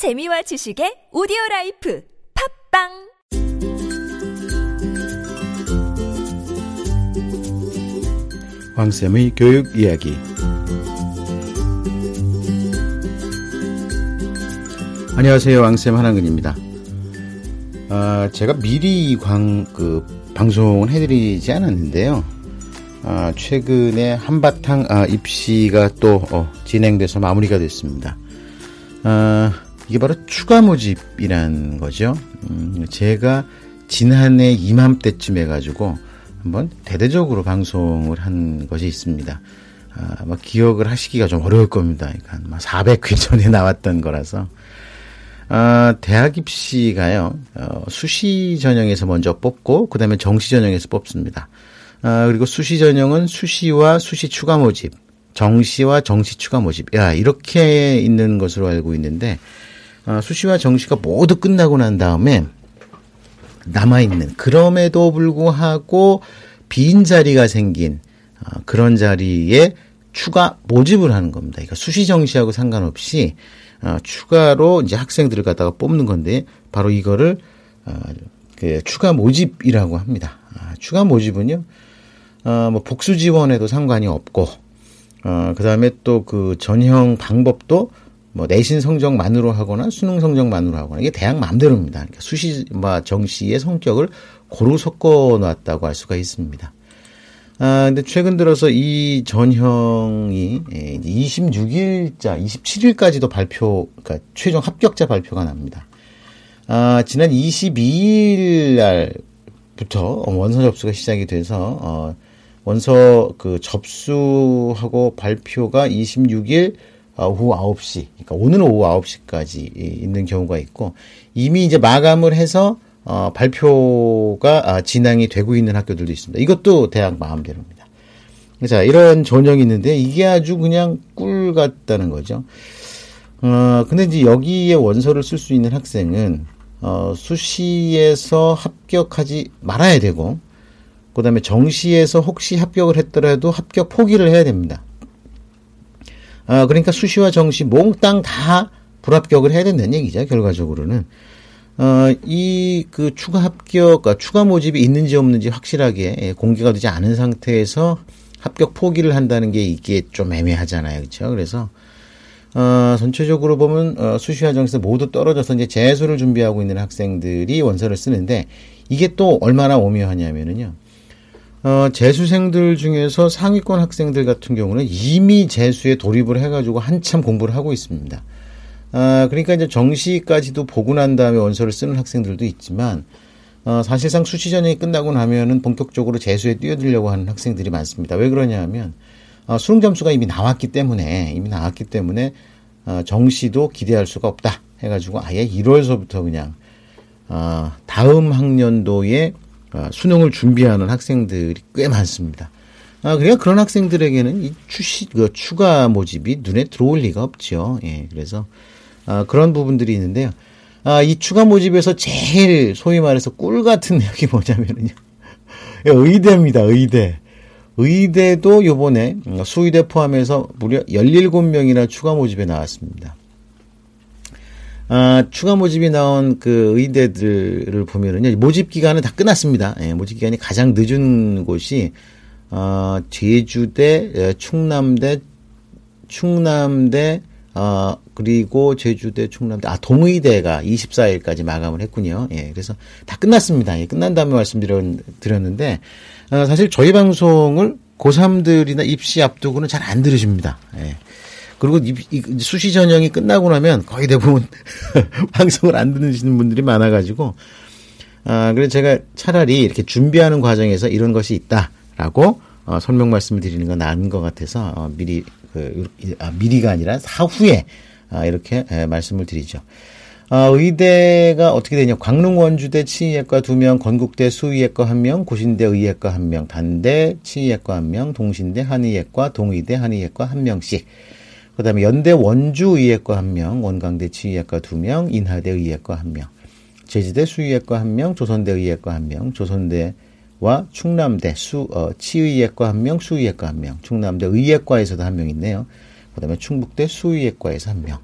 재미와 지식의 오디오 life 팟빵! 황쌤의 교육 이야기. 안녕하세요. 황쌤 한한근입니다. 아, 제가 미리 광, 그, 방송을 해드리지 않았는데요. 아, 최근에 한바탕 아, 입시가 또 어, 진행돼서 마무리가 됐습니다. 아, 이게 바로 추가 모집이란 거죠 음, 제가 지난해 이맘때쯤 해가지고 한번 대대적으로 방송을 한 것이 있습니다. 아, 뭐 기억을 하시기가 좀 어려울 겁니다. 그러니까 400회 전에 나왔던 거라서. 아, 대학 입시가요, 어, 수시 전형에서 먼저 뽑고, 그 다음에 정시 전형에서 뽑습니다. 아, 그리고 수시 전형은 수시와 수시 추가 모집, 정시와 정시 추가 모집, 야, 이렇게 있는 것으로 알고 있는데, 아, 수시와 정시가 모두 끝나고 난 다음에, 남아있는 그럼에도 불구하고 빈 자리가 생긴 어, 그런 자리에 추가 모집을 하는 겁니다. 그러니까 수시 정시하고 상관없이 어, 추가로 이제 학생들을 갖다가 뽑는 건데 바로 이거를 어, 그 추가 모집이라고 합니다. 아, 추가 모집은요, 뭐 복수 지원에도 상관이 없고, 그 다음에 또 그 전형 방법도 뭐 내신 성적만으로 하거나 수능 성적만으로 하거나 이게 대학 마음대로입니다. 그러니까 수시 와 정시의 성격을 고루 섞어 놨다고 할 수가 있습니다. 아, 근데 최근 들어서 이 전형이 26일자, 예, 27일까지도 발표, 그러니까 최종 합격자 발표가 납니다. 아, 지난 22일 날부터 원서 접수가 시작이 돼서, 어, 원서 그 접수하고 발표가 26일 어, 오후 9시, 그러니까 오늘 오후 9시까지 있는 경우가 있고 이미 이제 마감을 해서 어, 발표가 아, 진행이 되고 있는 학교들도 있습니다. 이것도 대학 마음대로입니다. 자, 이런 전형이 있는데 이게 아주 그냥 꿀 같다는 거죠. 어, 근데 이제 여기에 원서를 쓸 수 있는 학생은 어, 수시에서 합격하지 말아야 되고, 그 다음에 정시에서 혹시 합격을 했더라도 합격 포기를 해야 됩니다. 아, 그러니까 수시와 정시 몽땅 다 불합격을 해야 된다는 얘기죠, 결과적으로는. 어, 이, 그, 추가 합격, 아, 추가 모집이 있는지 없는지 확실하게 예, 공개가 되지 않은 상태에서 합격 포기를 한다는 게 이게 좀 애매하잖아요. 그렇죠? 그래서, 어, 전체적으로 보면, 어, 수시와 정시에서 모두 떨어져서 이제 재수를 준비하고 있는 학생들이 원서를 쓰는데, 이게 또 얼마나 오묘하냐면은요. 어, 재수생들 중에서 상위권 학생들 같은 경우는 이미 재수에 돌입을 해가지고 한참 공부를 하고 있습니다. 아, 그러니까 이제 정시까지도 보고 난 다음에 원서를 쓰는 학생들도 있지만, 어, 사실상 수시 전형이 끝나고 나면은 본격적으로 재수에 뛰어들려고 하는 학생들이 많습니다. 왜 그러냐 하면, 어, 수능 점수가 이미 나왔기 때문에, 이미 나왔기 때문에, 어, 정시도 기대할 수가 없다. 해가지고 아예 1월서부터 그냥, 어, 다음 학년도에 어, 수능을 준비하는 학생들이 꽤 많습니다. 아, 그러니까 그런 학생들에게는 이 추시, 그 추가 모집이 눈에 들어올 리가 없죠. 예, 그래서, 아, 그런 부분들이 있는데요. 아, 이 추가 모집에서 제일 소위 말해서 꿀 같은 내용이 뭐냐면요. 의대입니다, 의대. 의대도 요번에 수의대 포함해서 무려 17명이나 추가 모집에 나왔습니다. 아, 추가 모집이 나온 그 의대들을 보면은요, 모집 기간은 다 끝났습니다. 예, 모집 기간이 가장 늦은 곳이, 어, 제주대, 예, 충남대, 충남대, 어, 그리고 제주대, 충남대, 아, 동의대가 24일까지 마감을 했군요. 예, 그래서 다 끝났습니다. 예, 끝난 다음에 말씀드렸는데, 어, 사실 저희 방송을 고3들이나 입시 앞두고는 잘 안 들으십니다. 예. 그리고 이, 이 수시 전형이 끝나고 나면 거의 대부분 방송을 안 듣는 분들이 많아가지고 아 그래서 제가 차라리 이렇게 준비하는 과정에서 이런 것이 있다라고 어, 설명 말씀을 드리는 건 나은 것 같아서 어, 미리 그 아, 미리가 아니라 사후에 아, 이렇게 에, 말씀을 드리죠. 아, 의대가 어떻게 되냐. 광릉 원주대 치의학과 2명, 건국대 수의학과 1명, 고신대 의학과 1명, 단대 치의학과 1명, 동신대 한의학과, 동의대 한의학과 1명씩. 그 다음에 연대 원주 의학과 한 명, 원광대 치의학과 두 명, 인하대 의학과 한 명, 제주대 수의학과 한 명, 조선대 의학과 한 명, 조선대와 충남대 수, 어, 치의학과 한 명, 수의학과 한 명, 충남대 의학과에서도 한 명 있네요. 그 다음에 충북대 수의학과에서 한 명.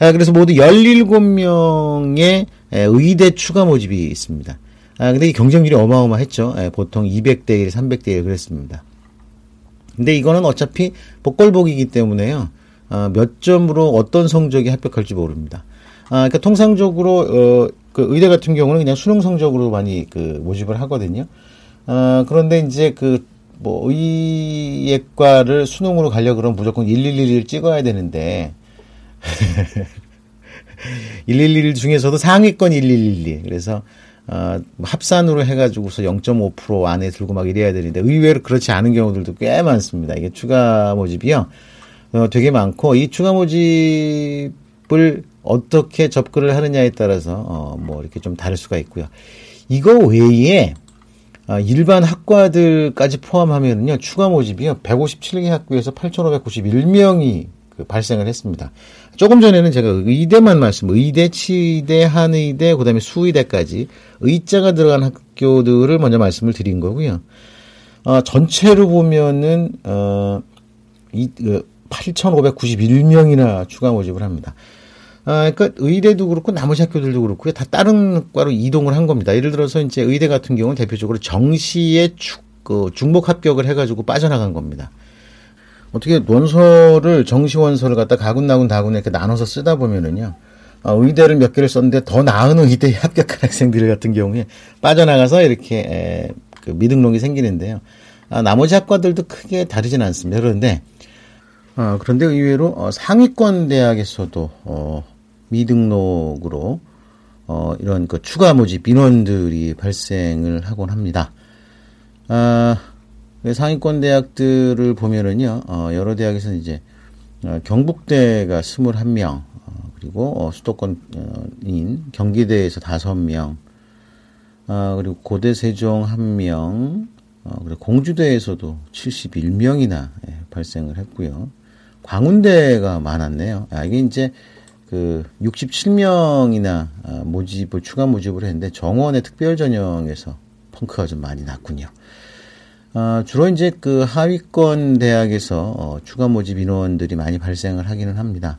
아, 그래서 모두 17명의 의대 추가 모집이 있습니다. 아, 근데 이 경쟁률이 어마어마했죠. 예, 보통 200대 1, 300대 1 그랬습니다. 근데 이거는 어차피 복걸복이기 때문에요. 어, 몇 점으로 어떤 성적이 합격할지 모릅니다. 아, 그러니까 통상적으로 어, 그 의대 같은 경우는 그냥 수능 성적으로 많이 그 모집을 하거든요. 어, 그런데 이제 그 뭐 의예과를 수능으로 가려 그러면 무조건 1111 찍어야 되는데 111 중에서도 상위권 1112. 그래서 어, 합산으로 해가지고서 0.5% 안에 들고 막 이래야 되는데 의외로 그렇지 않은 경우들도 꽤 많습니다. 이게 추가 모집이요. 어, 되게 많고 이 추가 모집을 어떻게 접근을 하느냐에 따라서 어, 뭐 이렇게 좀 다를 수가 있고요. 이거 외에 어, 일반 학과들까지 포함하면요 추가 모집이요 157개 학교에서 8,591명이 그 발생을 했습니다. 조금 전에는 제가 의대만 말씀, 의대, 치대, 한의대, 그다음에 수의대까지 의자가 들어간 학교들을 먼저 말씀을 드린 거고요. 어, 전체로 보면은 어, 이, 어, 8,591명이나 추가 모집을 합니다. 아, 그러니까 의대도 그렇고 나머지 학교들도 그렇고요. 다 다른 과로 이동을 한 겁니다. 예를 들어서 이제 의대 같은 경우는 대표적으로 정시에 축, 그 중복 합격을 해가지고 빠져나간 겁니다. 어떻게 원서를 정시 원서를 갖다 가군나군 다군에 이렇게 나눠서 쓰다 보면은요. 어, 의대를 몇 개를 썼는데 더 나은 의대에 합격한 학생들 같은 경우에 빠져나가서 이렇게 에, 그 미등록이 생기는데요. 아, 나머지 학과들도 크게 다르진 않습니다. 그런데 어, 그런데 의외로 어, 상위권 대학에서도 어, 미등록으로 어, 이런 그 추가 모집 인원들이 발생을 하곤 합니다. 아, 그 상위권 대학들을 보면은요, 어, 여러 대학에서는 이제 어, 경북대가 21명, 어, 그리고 어, 수도권인 경기대에서 5명, 어, 그리고 고대 세종 1명, 어, 그리고 공주대에서도 71명이나 예, 발생을 했고요. 광운대가 많았네요. 아, 이게 이제 그 67명이나 아, 모집을 추가 모집을 했는데 정원의 특별 전형에서 펑크가 좀 많이 났군요. 아, 주로 이제 그 하위권 대학에서 어, 추가 모집 인원들이 많이 발생을 하기는 합니다.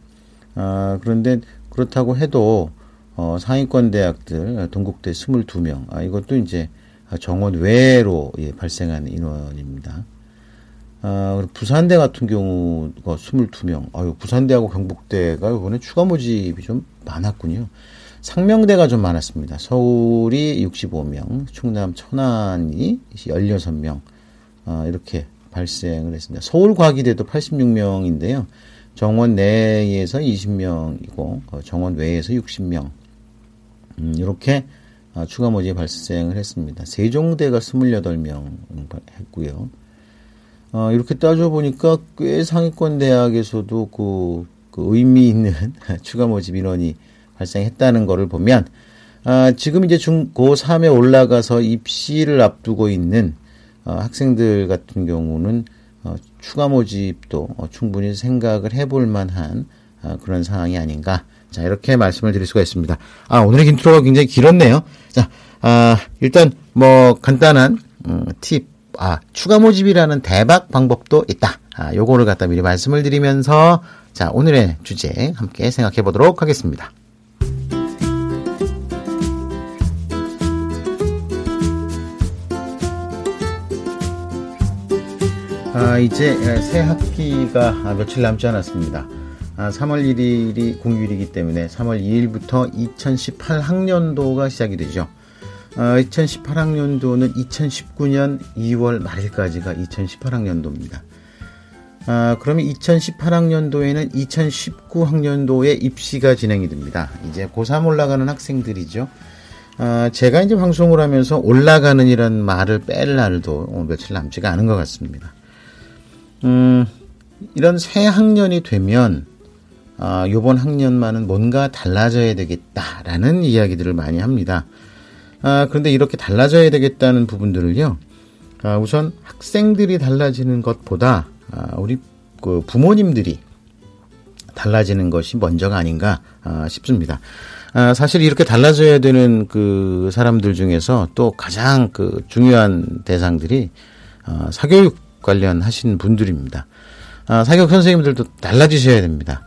아, 그런데 그렇다고 해도 어, 상위권 대학들 동국대 22명 아, 이것도 이제 정원 외로 예, 발생한 인원입니다. 아, 부산대 같은 경우가 22명. 아유, 부산대하고 경북대가 이번에 추가 모집이 좀 많았군요. 상명대가 좀 많았습니다. 서울이 65명, 충남 천안이 16명, 아, 이렇게 발생을 했습니다. 서울과기대도 86명인데요. 정원 내에서 20명이고, 어, 정원 외에서 60명. 음, 이렇게 아, 추가 모집이 발생을 했습니다. 세종대가 28명 했고요. 어, 이렇게 따져보니까 꽤 상위권 대학에서도 그, 그 의미 있는 추가 모집 인원이 발생했다는 것을 보면, 아, 지금 이제 중, 고3에 올라가서 입시를 앞두고 있는 어, 학생들 같은 경우는 어, 추가 모집도 어, 충분히 생각을 해볼 만한 어, 그런 상황이 아닌가. 자, 이렇게 말씀을 드릴 수가 있습니다. 아, 오늘의 인트로가 굉장히 길었네요. 자, 아, 일단 뭐 간단한 음, 팁, 아, 추가 모집이라는 대박 방법도 있다. 아, 요거를 갖다 미리 말씀을 드리면서 자, 오늘의 주제 함께 생각해 보도록 하겠습니다. 아, 이제 새 학기가 며칠 남지 않았습니다. 아, 3월 1일이 공휴일이기 때문에 3월 2일부터 2018 학년도가 시작이 되죠. 어, 2018학년도는 2019년 2월 말일까지가 2018학년도입니다. 아, 그러면 2018학년도에는 2019학년도에 입시가 진행이 됩니다. 이제 고3 올라가는 학생들이죠. 아, 제가 이제 방송을 하면서 올라가는 이란 말을 뺄 날도 어, 며칠 남지가 않은 것 같습니다. 음, 이런 새 학년이 되면 아, 요번 학년만은 뭔가 달라져야 되겠다라는 이야기들을 많이 합니다. 아, 그런데 이렇게 달라져야 되겠다는 부분들을요. 아, 우선 학생들이 달라지는 것보다 아, 우리 그 부모님들이 달라지는 것이 먼저가 아닌가 아, 싶습니다. 아, 사실 이렇게 달라져야 되는 그 사람들 중에서 또 가장 그 중요한 대상들이 아, 사교육 관련하신 분들입니다. 아, 사교육 선생님들도 달라지셔야 됩니다.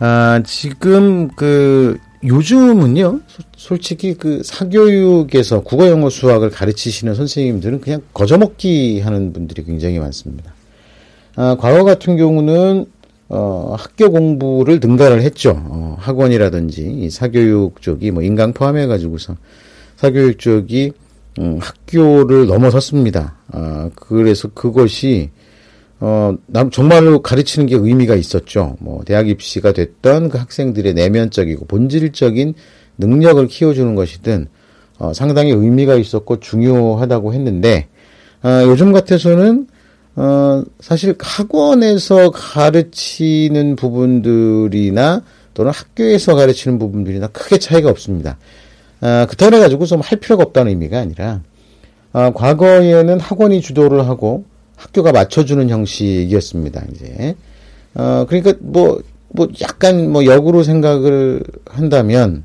아, 지금 그 요즘은요, 솔직히 그 사교육에서 국어, 영어, 수학을 가르치시는 선생님들은 그냥 거저먹기 하는 분들이 굉장히 많습니다. 아, 과거 같은 경우는 어, 학교 공부를 능가를 했죠. 어, 학원이라든지 이 사교육 쪽이 뭐 인강 포함해 가지고서 사교육 쪽이 음, 학교를 넘어섰습니다. 아, 그래서 그것이 어, 남, 정말로 가르치는 게 의미가 있었죠. 뭐, 대학 입시가 됐던 그 학생들의 내면적이고 본질적인 능력을 키워주는 것이든, 어, 상당히 의미가 있었고 중요하다고 했는데, 어, 요즘 같아서는, 어, 사실 학원에서 가르치는 부분들이나 또는 학교에서 가르치는 부분들이나 크게 차이가 없습니다. 아, 그렇다고 해가지고 좀 할 필요가 없다는 의미가 아니라, 아, 과거에는 학원이 주도를 하고 학교가 맞춰주는 형식이었습니다. 이제 어 그러니까 뭐뭐 뭐 약간 뭐 역으로 생각을 한다면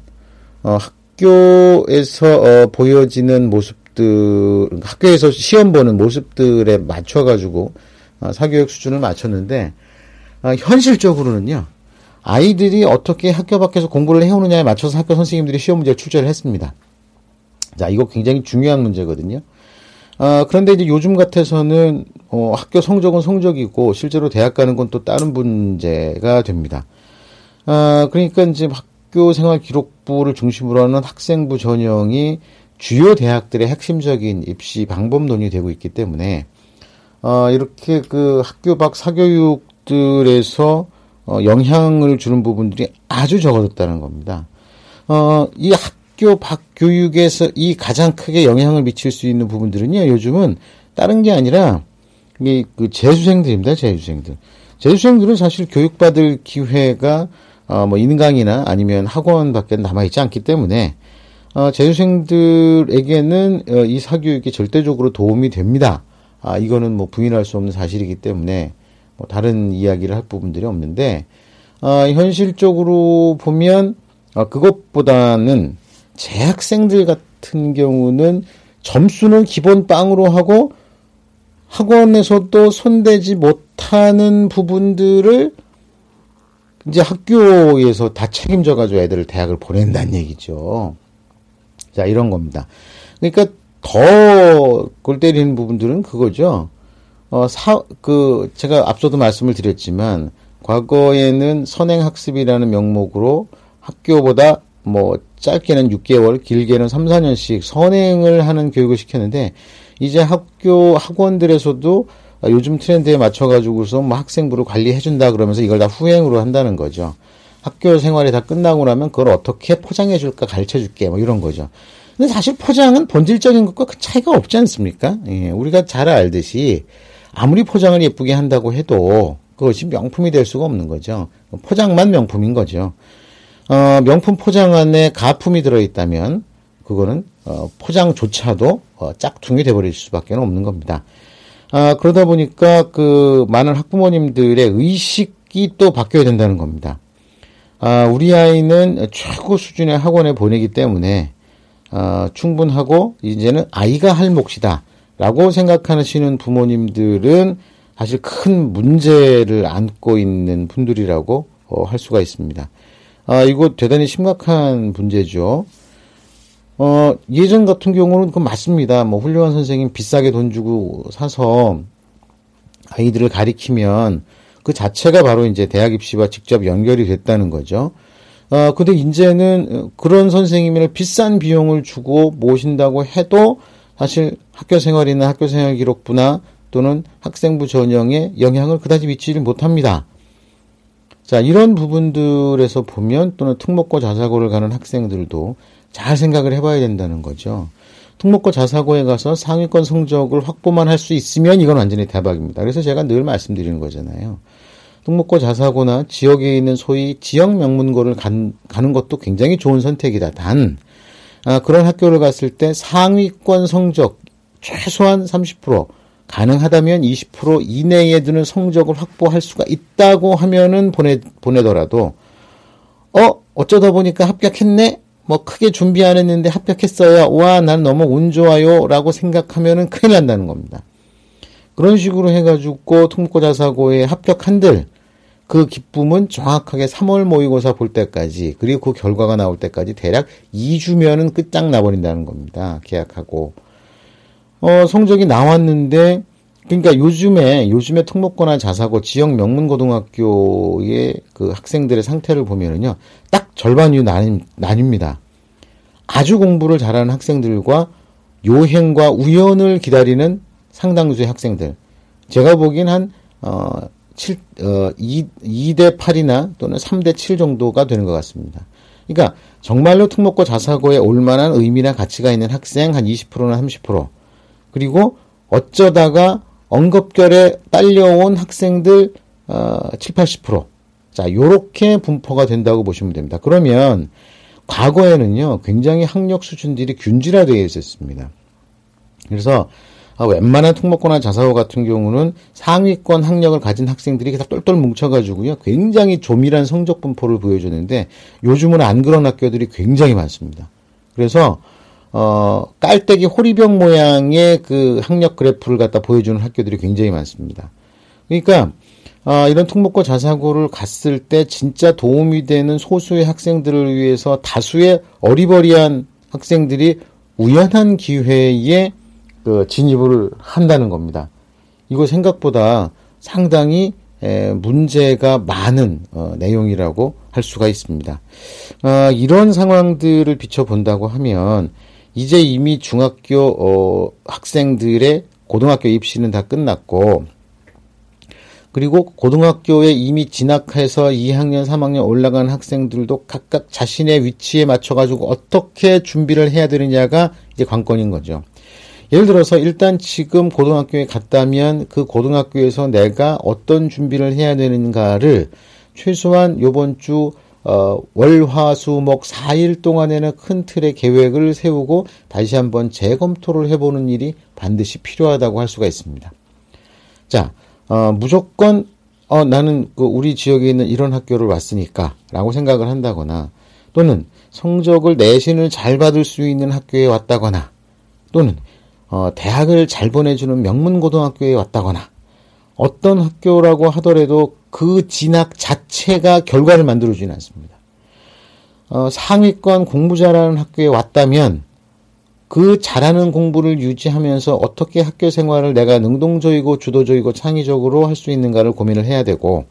어 학교에서 어 보여지는 모습들 학교에서 시험 보는 모습들에 맞춰 가지고 어, 사교육 수준을 맞췄는데 어, 현실적으로는요. 아이들이 어떻게 학교 밖에서 공부를 해오느냐에 맞춰서 학교 선생님들이 시험 문제를 출제를 했습니다. 자, 이거 굉장히 중요한 문제거든요. 아, 그런데 이제 요즘 같아서는 어, 학교 성적은 성적이고 실제로 대학 가는 건 또 다른 문제가 됩니다. 아, 그러니까 이제 학교 생활 기록부를 중심으로 하는 학생부 전형이 주요 대학들의 핵심적인 입시 방법 논의되고 있기 때문에 어, 이렇게 그 학교 밖 사교육들에서 어, 영향을 주는 부분들이 아주 적어졌다는 겁니다. 어, 이 학, 학교 밖 교육에서 이 가장 크게 영향을 미칠 수 있는 부분들은요, 요즘은 다른 게 아니라, 이게 그 재수생들입니다, 재수생들. 재수생들은 사실 교육받을 기회가, 어, 뭐, 인강이나 아니면 학원 밖에 남아 있지 않기 때문에, 어, 재수생들에게는 어, 이 사교육이 절대적으로 도움이 됩니다. 아, 이거는 뭐 부인할 수 없는 사실이기 때문에, 뭐 다른 이야기를 할 부분들이 없는데, 어, 현실적으로 보면, 어, 그것보다는 재학생들 같은 경우는 점수는 기본 빵으로 하고 학원에서도 손대지 못하는 부분들을 이제 학교에서 다 책임져 가지고 애들을 대학을 보낸다는 얘기죠. 자, 이런 겁니다. 그러니까 더 골 때리는 부분들은 그거죠. 어, 사, 그, 제가 앞서도 말씀을 드렸지만, 과거에는 선행학습이라는 명목으로 학교보다 뭐 짧게는 6개월, 길게는 3, 4년씩 선행을 하는 교육을 시켰는데 이제 학교 학원들에서도 요즘 트렌드에 맞춰 가지고서 뭐 학생부를 관리해 준다 그러면서 이걸 다 후행으로 한다는 거죠. 학교 생활이 다 끝나고 나면 그걸 어떻게 포장해 줄까 가르쳐 줄게 뭐 이런 거죠. 근데 사실 포장은 본질적인 것과 큰 차이가 없지 않습니까? 예, 우리가 잘 알듯이 아무리 포장을 예쁘게 한다고 해도 그것이 명품이 될 수가 없는 거죠. 포장만 명품인 거죠. 어, 명품 포장 안에 가품이 들어있다면 그거는 어, 포장조차도 어, 짝퉁이 돼버릴 수밖에 없는 겁니다. 아, 그러다 보니까 그 많은 학부모님들의 의식이 또 바뀌어야 된다는 겁니다. 아, 우리 아이는 최고 수준의 학원에 보내기 때문에 어, 충분하고 이제는 아이가 할 몫이다 라고 생각하시는 부모님들은 사실 큰 문제를 안고 있는 분들이라고 어, 할 수가 있습니다. 아, 이거 대단히 심각한 문제죠. 어, 예전 같은 경우는 그 맞습니다. 뭐 훌륭한 선생님 비싸게 돈 주고 사서 아이들을 가리키면 그 자체가 바로 이제 대학 입시와 직접 연결이 됐다는 거죠. 어, 근데 이제는 그런 선생님을 비싼 비용을 주고 모신다고 해도 사실 학교 생활이나 학교 생활 기록부나 또는 학생부 전형에 영향을 그다지 미치지 못합니다. 자, 이런 부분들에서 보면 또는 특목고 자사고를 가는 학생들도 잘 생각을 해봐야 된다는 거죠. 특목고 자사고에 가서 상위권 성적을 확보만 할 수 있으면 이건 완전히 대박입니다. 그래서 제가 늘 말씀드리는 거잖아요. 특목고 자사고나 지역에 있는 소위 지역 명문고를 간, 가는 것도 굉장히 좋은 선택이다. 단, 아, 그런 학교를 갔을 때 상위권 성적 최소한 30%, 가능하다면 20% 이내에 드는 성적을 확보할 수가 있다고 하면은 보내, 보내더라도, 어, 어쩌다 보니까 합격했네? 뭐 크게 준비 안 했는데 합격했어요. 와, 난 너무 운 좋아요. 라고 생각하면은 큰일 난다는 겁니다. 그런 식으로 해가지고 통목고 자사고에 합격한들, 그 기쁨은 정확하게 3월 모의고사 볼 때까지 그리고 그 결과가 나올 때까지 대략 2주면은 끝장 나버린다는 겁니다. 계약하고 어 성적이 나왔는데 그러니까 요즘에 요즘에 특목고나 자사고 지역 명문 고등학교의 그 학생들의 상태를 보면은요 딱 절반 이유 나뉩, 나뉩니다. 아주 공부를 잘하는 학생들과 요행과 우연을 기다리는 상당수의 학생들. 제가 보기엔 한, 어, 7, 어, 2, 2대 8이나 또는 3대 7 정도가 되는 것 같습니다. 그러니까 정말로 특목고 자사고에 올 만한 의미나 가치가 있는 학생 한 20%나 30%. 그리고 어쩌다가 언급결에 딸려온 학생들 어, 7, 80%. 자, 요렇게 분포가 된다고 보시면 됩니다. 그러면 과거에는요, 굉장히 학력 수준들이 균질화되어 있었습니다. 그래서 아, 웬만한 특목고나 자사고 같은 경우는 상위권 학력을 가진 학생들이 다 똘똘 뭉쳐가지고요. 굉장히 조밀한 성적 분포를 보여주는데 요즘은 안 그런 학교들이 굉장히 많습니다. 그래서 어, 깔때기 호리병 모양의 그 학력 그래프를 갖다 보여주는 학교들이 굉장히 많습니다. 그러니까 어, 이런 특목고 자사고를 갔을 때 진짜 도움이 되는 소수의 학생들을 위해서 다수의 어리버리한 학생들이 우연한 기회에 그 진입을 한다는 겁니다. 이거 생각보다 상당히 에, 문제가 많은 어, 내용이라고 할 수가 있습니다. 어, 이런 상황들을 비춰본다고 하면 이제 이미 중학교 어, 학생들의 고등학교 입시는 다 끝났고 그리고 고등학교에 이미 진학해서 2학년, 3학년 올라간 학생들도 각각 자신의 위치에 맞춰가지고 어떻게 준비를 해야 되느냐가 이제 관건인 거죠. 예를 들어서 일단 지금 고등학교에 갔다면 그 고등학교에서 내가 어떤 준비를 해야 되는가를 최소한 요번 주 어, 월, 화, 수, 목 4일 동안에는 큰 틀의 계획을 세우고 다시 한번 재검토를 해보는 일이 반드시 필요하다고 할 수가 있습니다. 자, 어, 무조건 어, 나는 그 우리 지역에 있는 이런 학교를 왔으니까 라고 생각을 한다거나 또는 성적을 내신을 잘 받을 수 있는 학교에 왔다거나 또는 어, 대학을 잘 보내주는 명문 고등학교에 왔다거나 어떤 학교라고 하더라도 그 진학 자체가 결과를 만들어주지는 않습니다. 어, 상위권 공부 잘하는 학교에 왔다면 그 잘하는 공부를 유지하면서 어떻게 학교 생활을 내가 능동적이고 주도적이고 창의적으로 할 수 있는가를 고민을 해야 되고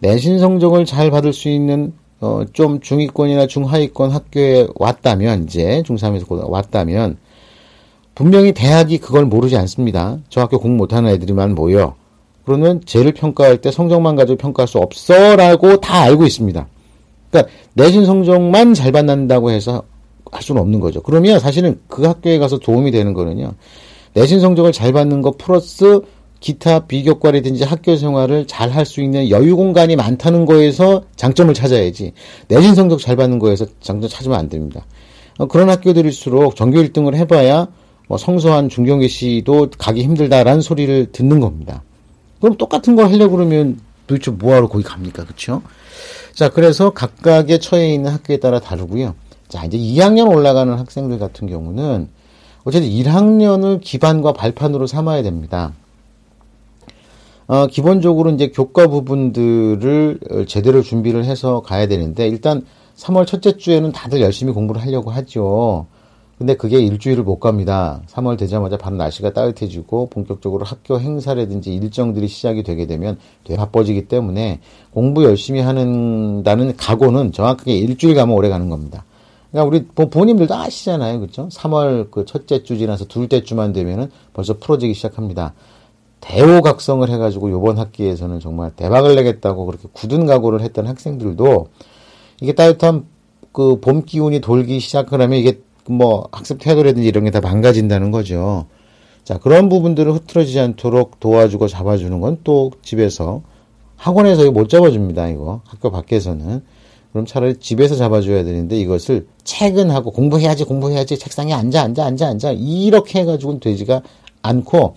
내신 성적을 잘 받을 수 있는 어, 좀 중위권이나 중하위권 학교에 왔다면 이제 중3에서 왔다면 분명히 대학이 그걸 모르지 않습니다. 저 학교 공부 못하는 애들이만 모여. 그러면 쟤를 평가할 때 성적만 가지고 평가할 수 없어라고 다 알고 있습니다. 그러니까 내신 성적만 잘 받는다고 해서 할 수는 없는 거죠. 그러면 사실은 그 학교에 가서 도움이 되는 거는요. 내신 성적을 잘 받는 것 플러스 기타 비교과라든지 학교 생활을 잘 할 수 있는 여유 공간이 많다는 거에서 장점을 찾아야지 내신 성적 잘 받는 거에서 장점 찾으면 안 됩니다. 어, 그런 학교들일수록 전교 1등을 해봐야 뭐 성소한 중경계 씨도 가기 힘들다라는 소리를 듣는 겁니다. 그럼 똑같은 걸 하려고 그러면 도대체 뭐하러 거기 갑니까? 그렇죠? 자, 그래서 각각의 처해 있는 학교에 따라 다르고요. 자, 이제 2학년 올라가는 학생들 같은 경우는 어쨌든 1학년을 기반과 발판으로 삼아야 됩니다. 어, 기본적으로 이제 교과 부분들을 제대로 준비를 해서 가야 되는데, 일단 3월 첫째 주에는 다들 열심히 공부를 하려고 하죠. 근데 그게 일주일을 못 갑니다. 3월 되자마자 바로 날씨가 따뜻해지고 본격적으로 학교 행사라든지 일정들이 시작이 되게 되면 되게 바빠지기 때문에 공부 열심히 하는다는 각오는 정확하게 일주일 가면 오래 가는 겁니다. 그러니까 우리 부모님들도 아시잖아요. 그렇죠? 3월 그 첫째 주 지나서 둘째 주만 되면은 벌써 풀어지기 시작합니다. 대호각성을 해가지고 요번 학기에서는 정말 대박을 내겠다고 그렇게 굳은 각오를 했던 학생들도 이게 따뜻한 그 봄 기운이 돌기 시작을 하면 이게 뭐 학습 태도라든지 이런 게 다 망가진다는 거죠. 자, 그런 부분들을 흐트러지지 않도록 도와주고 잡아주는 건 또 집에서 학원에서 못 잡아줍니다. 이거 학교 밖에서는 그럼 차라리 집에서 잡아줘야 되는데 이것을 퇴근하고 공부해야지 공부해야지 책상에 앉아 앉아 앉아 앉아 이렇게 해가지고는 되지가 않고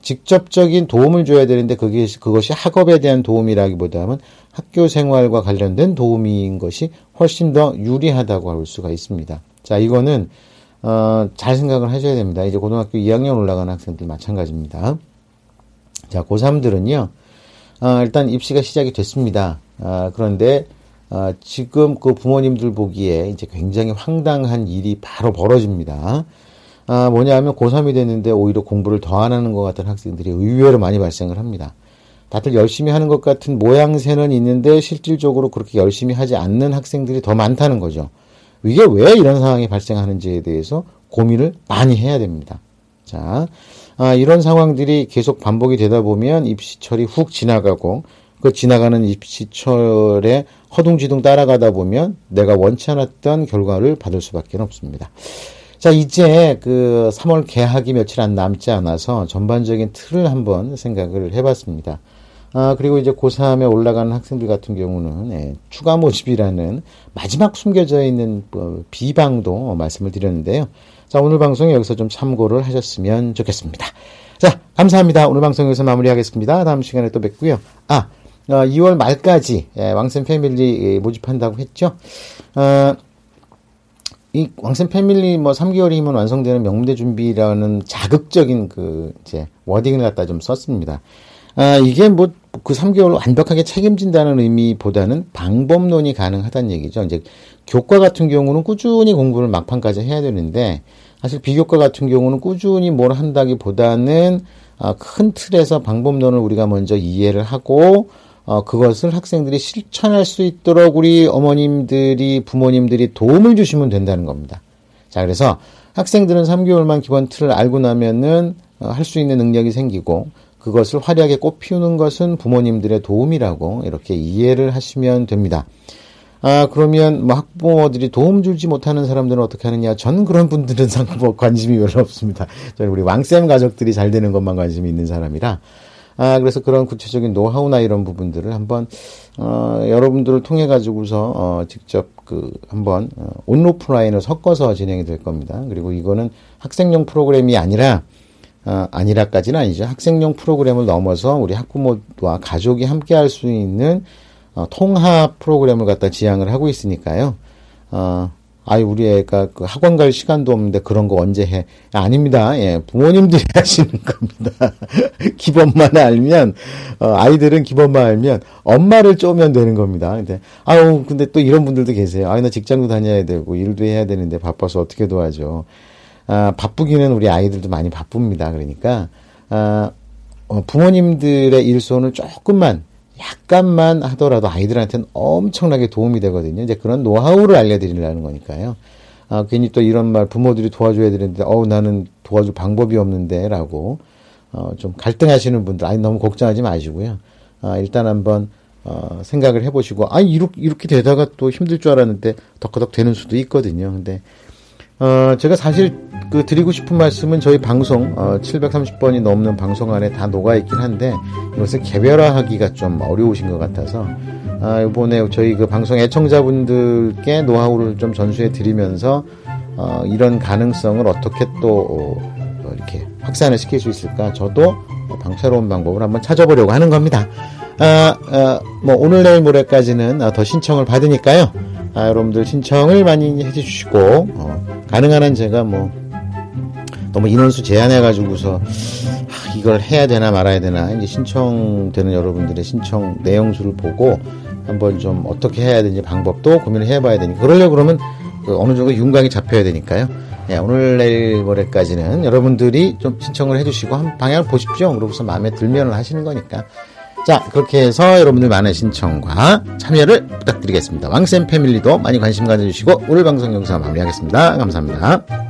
직접적인 도움을 줘야 되는데 그게 그것이 학업에 대한 도움이라기보다는 학교 생활과 관련된 도움인 것이 훨씬 더 유리하다고 할 수가 있습니다. 자 이거는 어, 잘 생각을 하셔야 됩니다. 이제 고등학교 2학년 올라가는 학생들 마찬가지입니다. 자 고3들은요. 어, 일단 입시가 시작이 됐습니다. 아, 그런데 어, 지금 그 부모님들 보기에 이제 굉장히 황당한 일이 바로 벌어집니다. 아, 뭐냐면 고3이 됐는데 오히려 공부를 더 안 하는 것 같은 학생들이 의외로 많이 발생을 합니다. 다들 열심히 하는 것 같은 모양새는 있는데 실질적으로 그렇게 열심히 하지 않는 학생들이 더 많다는 거죠. 이게 왜 이런 상황이 발생하는지에 대해서 고민을 많이 해야 됩니다. 자, 아, 이런 상황들이 계속 반복이 되다 보면 입시철이 훅 지나가고 그 지나가는 입시철에 허둥지둥 따라가다 보면 내가 원치 않았던 결과를 받을 수밖에 없습니다. 자, 이제 그 3월 개학이 며칠 안 남지 않아서 전반적인 틀을 한번 생각을 해봤습니다. 아, 그리고 이제 고3에 올라가는 학생들 같은 경우는 예, 추가 모집이라는 마지막 숨겨져 있는 뭐 비방도 말씀을 드렸는데요. 자, 오늘 방송 여기서 좀 참고를 하셨으면 좋겠습니다. 자, 감사합니다. 오늘 방송 여기서 마무리하겠습니다. 다음 시간에 또 뵙고요. 아, 어, 2월 말까지 예, 왕쌤 패밀리 예, 모집한다고 했죠. 어, 이 왕쌤 패밀리 뭐 3개월이면 완성되는 명문대 준비라는 자극적인 그 이제 워딩을 갖다 좀 썼습니다. 아, 이게 뭐 그 3개월 완벽하게 책임진다는 의미보다는 방법론이 가능하다는 얘기죠. 이제 교과 같은 경우는 꾸준히 공부를 막판까지 해야 되는데 사실 비교과 같은 경우는 꾸준히 뭘 한다기보다는 아, 큰 틀에서 방법론을 우리가 먼저 이해를 하고 어, 그것을 학생들이 실천할 수 있도록 우리 어머님들이 부모님들이 도움을 주시면 된다는 겁니다. 자, 그래서 학생들은 3개월만 기본 틀을 알고 나면은 어, 할 수 있는 능력이 생기고 그것을 화려하게 꽃피우는 것은 부모님들의 도움이라고 이렇게 이해를 하시면 됩니다. 아, 그러면 뭐 학부모들이 도움 주지 못하는 사람들은 어떻게 하느냐? 전 그런 분들은 상뭐 관심이 별로 없습니다. 저는 우리 왕쌤 가족들이 잘 되는 것만 관심이 있는 사람이라. 아, 그래서 그런 구체적인 노하우나 이런 부분들을 한번, 어, 여러분들을 통해 가지고서, 어, 직접 그, 한번, 어, 온로프라인을 섞어서 진행이 될 겁니다. 그리고 이거는 학생용 프로그램이 아니라, 어, 아니라까지는 아니죠. 학생용 프로그램을 넘어서 우리 학부모와 가족이 함께 할 수 있는 어, 통합 프로그램을 갖다 지향을 하고 있으니까요. 어, 아이 우리 애가 그 학원 갈 시간도 없는데 그런 거 언제 해? 아닙니다. 예, 부모님들이 하시는 겁니다. 기본만 알면 어, 아이들은 기본만 알면 엄마를 쪼면 되는 겁니다. 근데 아우 근데 또 이런 분들도 계세요. 아나 직장도 다녀야 되고 일도 해야 되는데 바빠서 어떻게 도와줘? 아, 바쁘기는 우리 아이들도 많이 바쁩니다. 그러니까 아, 어, 부모님들의 일손을 조금만 약간만 하더라도 아이들한테는 엄청나게 도움이 되거든요. 이제 그런 노하우를 알려드리려는 거니까요. 아, 괜히 또 이런 말 부모들이 도와줘야 되는데, 어우, 나는 도와줄 방법이 없는데, 라고, 어, 좀 갈등하시는 분들, 아니, 너무 걱정하지 마시고요. 아, 일단 한번, 어, 생각을 해보시고, 아, 이렇게, 이렇게 되다가 또 힘들 줄 알았는데, 덕커덕 되는 수도 있거든요. 근데, 어, 제가 사실 그 드리고 싶은 말씀은 저희 방송, 어, 730번이 넘는 방송 안에 다 녹아 있긴 한데, 이것을 개별화하기가 좀 어려우신 것 같아서, 아, 이번에 저희 그 방송 애청자분들께 노하우를 좀 전수해 드리면서, 어, 이런 가능성을 어떻게 또, 어, 이렇게 확산을 시킬 수 있을까, 저도 방차로운 방법을 한번 찾아보려고 하는 겁니다. 아, 아, 뭐, 오늘 내일 모레까지는 더 신청을 받으니까요. 아, 여러분들 신청을 많이 해주시고, 어, 가능한 한 제가 뭐, 너무 인원수 제한해가지고서, 아, 이걸 해야 되나 말아야 되나, 이제 신청되는 여러분들의 신청 내용수를 보고, 한번 좀 어떻게 해야 되는지 방법도 고민을 해봐야 되니까, 그러려고 그러면 그 어느 정도 윤곽이 잡혀야 되니까요. 예, 오늘 내일 모레까지는 여러분들이 좀 신청을 해주시고, 한 방향을 보십시오. 그러고서 마음에 들면 하시는 거니까. 자, 그렇게 해서 여러분들 많은 신청과 참여를 부탁드리겠습니다. 왕쌤 패밀리도 많이 관심 가져주시고, 오늘 방송 영상 마무리하겠습니다. 감사합니다.